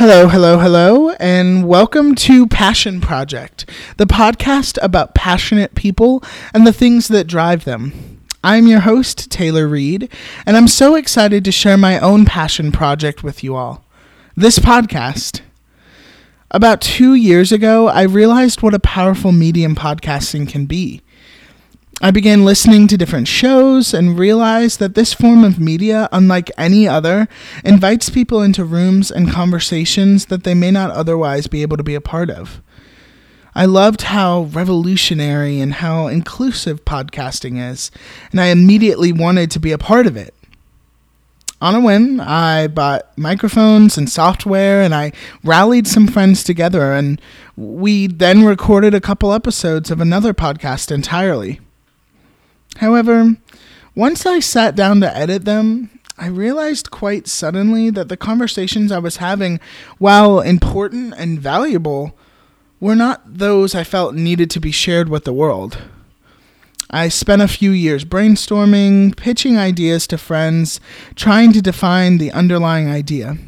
Hello, hello, hello, and welcome to Passion Project, the podcast about passionate people and the things that drive them. I'm your host, Taylor Read, and I'm so excited to share my own passion project with you all. This podcast. About two years ago, I realized what a powerful medium podcasting can be. I began listening to different shows and realized that this form of media, unlike any other, invites people into rooms and conversations that they may not otherwise be able to be a part of. I loved how revolutionary and how inclusive podcasting is, and I immediately wanted to be a part of it. On a whim, I bought microphones and software and I rallied some friends together, and we then recorded a couple episodes of another podcast entirely. However, once I sat down to edit them, I realized quite suddenly that the conversations I was having, while important and valuable, were not those I felt needed to be shared with the world. I spent a few years brainstorming, pitching ideas to friends, trying to define the underlying idea.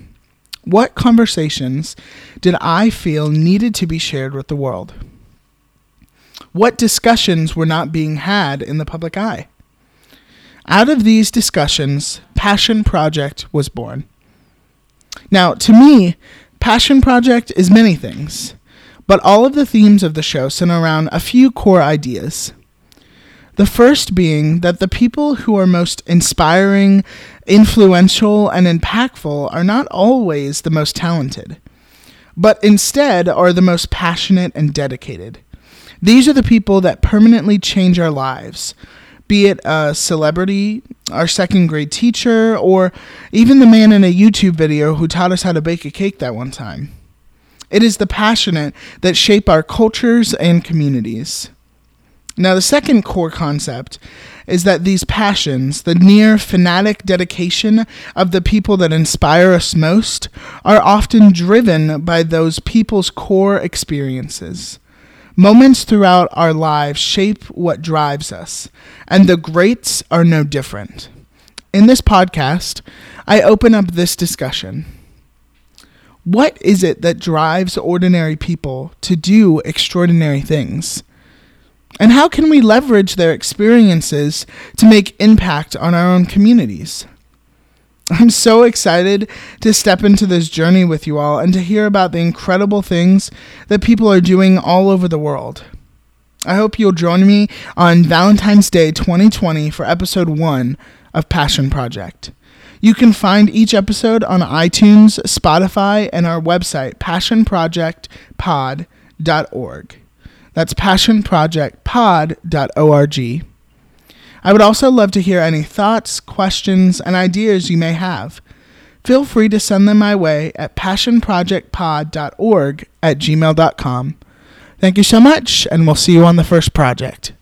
What conversations did I feel needed to be shared with the world? What discussions were not being had in the public eye? Out of these discussions, Passion Project was born. Now, to me, Passion Project is many things, but all of the themes of the show center around a few core ideas. The first being that the people who are most inspiring, influential, and impactful are not always the most talented, but instead are the most passionate and dedicated. These are the people that permanently change our lives, be it a celebrity, our second grade teacher, or even the man in a YouTube video who taught us how to bake a cake that one time. It is the passionate that shape our cultures and communities. Now, the second core concept is that these passions, the near fanatic dedication of the people that inspire us most, are often driven by those people's core experiences. Moments throughout our lives shape what drives us, and the greats are no different. In this podcast, I open up this discussion. What is it that drives ordinary people to do extraordinary things? And how can we leverage their experiences to make impact on our own communities? I'm so excited to step into this journey with you all and to hear about the incredible things that people are doing all over the world. I hope you'll join me on Valentine's Day 2020 for episode 1 of Passion Project. You can find each episode on iTunes, Spotify, and our website, passionprojectpod.org. That's passionprojectpod.org. I would also love to hear any thoughts, questions, and ideas you may have. Feel free to send them my way at passionprojectpod.org at gmail.com. Thank you so much, and we'll see you on the first project.